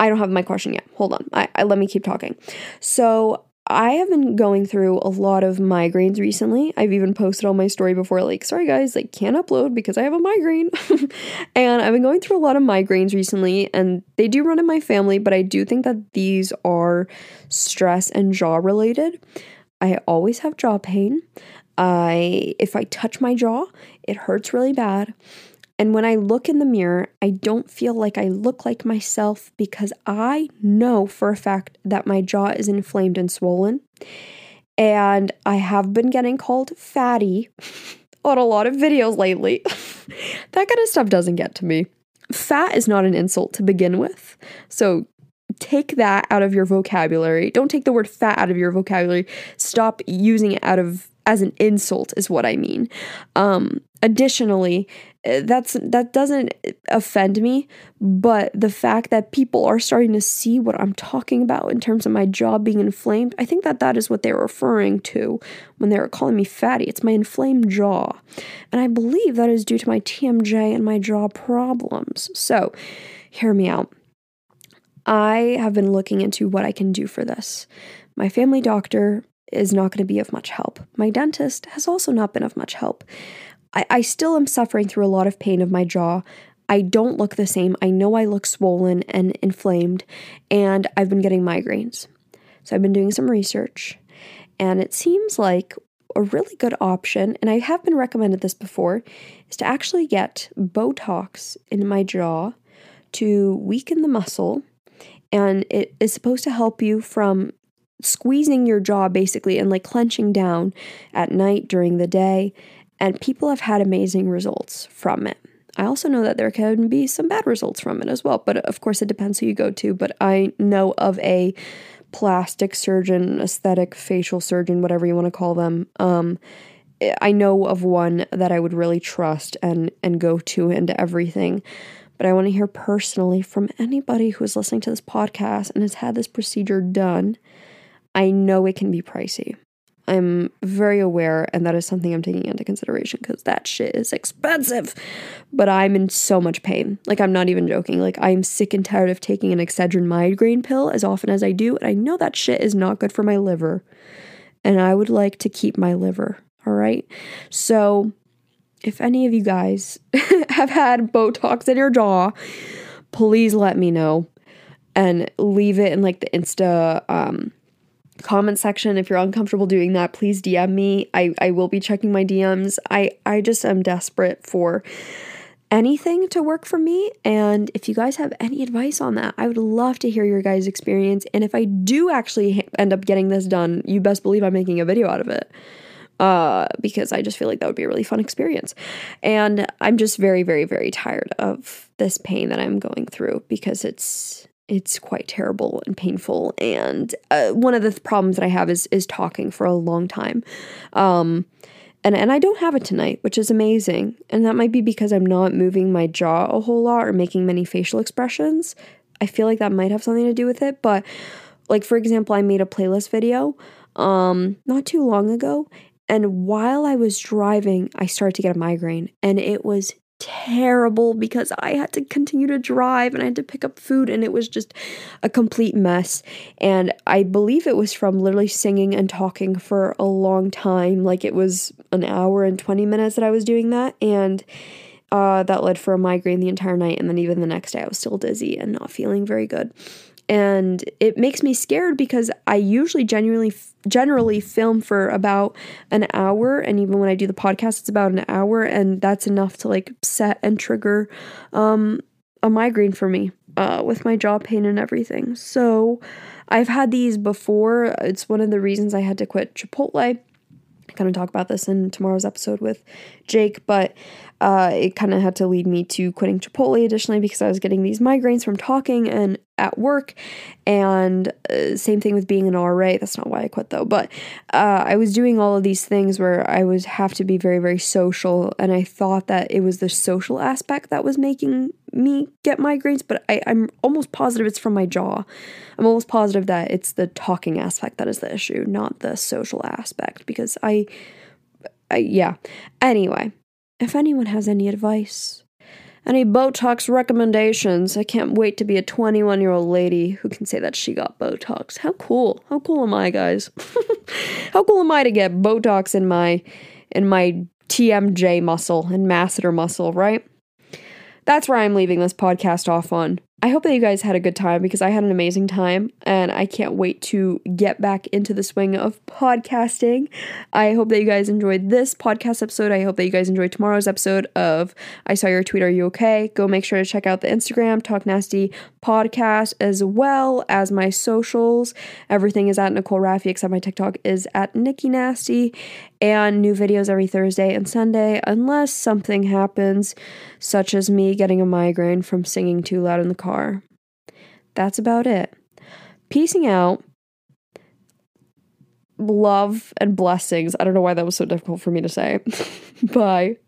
I don't have my question yet. Hold on. I, I let me keep talking. So, I have been going through a lot of migraines recently. I've even posted on my story before, like, sorry guys, like, can't upload because I have a migraine. <laughs> and I've been going through a lot of migraines recently, and they do run in my family, but I do think that these are stress and jaw related. I always have jaw pain. I if I touch my jaw, it hurts really bad. And when I look in the mirror, I don't feel like I look like myself because I know for a fact that my jaw is inflamed and swollen. And I have been getting called fatty <laughs> on a lot of videos lately. <laughs> that kind of stuff doesn't get to me. Fat is not an insult to begin with. So take that out of your vocabulary. Don't take the word fat out of your vocabulary. Stop using it out of as an insult is what I mean. Um, additionally, Eh, that's that doesn't offend me, but the fact that people are starting to see what I'm talking about in terms of my jaw being inflamed, I think that that is what they're referring to when they were calling me fatty. It's my inflamed jaw, and I believe that is due to my TMJ and my jaw problems. So, hear me out. I have been looking into what I can do for this. My family doctor is not going to be of much help. My dentist has also not been of much help. I, I still am suffering through a lot of pain of my jaw. I don't look the same. I know I look swollen and inflamed, and I've been getting migraines. So I've been doing some research, and it seems like a really good option, and I have been recommended this before, is to actually get Botox in my jaw to weaken the muscle. And it is supposed to help you from squeezing your jaw basically and like clenching down at night during the day. And people have had amazing results from it. I also know that there can be some bad results from it as well, but of course it depends who you go to. But I know of a plastic surgeon, aesthetic facial surgeon, whatever you want to call them. Um, I know of one that I would really trust and and go to and everything. But I want to hear personally from anybody who is listening to this podcast and has had this procedure done I know it can be pricey. I'm very aware, and that is something I'm taking into consideration because that shit is expensive. But I'm in so much pain. Like, I'm not even joking. Like, I'm sick and tired of taking an Excedrin migraine pill as often as I do, and I know that shit is not good for my liver. And I would like to keep my liver, all right? So, if any of you guys <laughs> have had Botox in your jaw, please let me know and leave it in like the Insta um, comment section. If you're uncomfortable doing that please dm me. I i will be checking my dms i i just am desperate for anything to work for me. And if you guys have any advice on that i would love to hear your guys experience. And if i do actually end up getting this done you best believe i'm making a video out of it. Uh, because I just feel like that would be a really fun experience. And I'm just very, very, very tired of this pain that I'm going through because it's it's quite terrible and painful. And uh, one of the th- problems that I have is is talking for a long time. Um, and and I don't have it tonight, which is amazing. And that might be because I'm not moving my jaw a whole lot or making many facial expressions. I feel like that might have something to do with it, but like for example, I made a playlist video um not too long ago and while I was driving, I started to get a migraine and it was terrible because I had to continue to drive and I had to pick up food and it was just a complete mess. And I believe it was from literally singing and talking for a long time. Like it was an hour and 20 minutes that I was doing that. And uh, that led for a migraine the entire night. And then even the next day, I was still dizzy and not feeling very good and it makes me scared because I usually genuinely generally film for about an hour and even when I do the podcast it's about an hour and that's enough to like set and trigger um a migraine for me uh with my jaw pain and everything. So I've had these before. It's one of the reasons I had to quit Chipotle. I kind of talk about this in tomorrow's episode with Jake, but uh, it kind of had to lead me to quitting Chipotle additionally because I was getting these migraines from talking and at work. And uh, same thing with being an RA. That's not why I quit though. But uh, I was doing all of these things where I would have to be very, very social. And I thought that it was the social aspect that was making me get migraines. But I, I'm almost positive it's from my jaw. I'm almost positive that it's the talking aspect that is the issue, not the social aspect. Because I, I yeah. Anyway if anyone has any advice, Any Botox recommendations? I can't wait to be a 21 year old lady who can say that she got Botox. How cool. How cool am I, guys? <laughs> How cool am I to get Botox in my in my TMJ muscle and masseter muscle, right? That's where I'm leaving this podcast off on. I hope that you guys had a good time because I had an amazing time and I can't wait to get back into the swing of podcasting. I hope that you guys enjoyed this podcast episode. I hope that you guys enjoyed tomorrow's episode of I Saw Your Tweet, Are You Okay? Go make sure to check out the Instagram, Talk Nasty Podcast, as well as my socials. Everything is at Nicole Rafiee except my TikTok is at Nikki Nasty and new videos every Thursday and Sunday unless something happens, such as me getting a migraine from singing too loud in the car car. That's about it. Peacing out. Love and blessings. I don't know why that was so difficult for me to say. <laughs> Bye.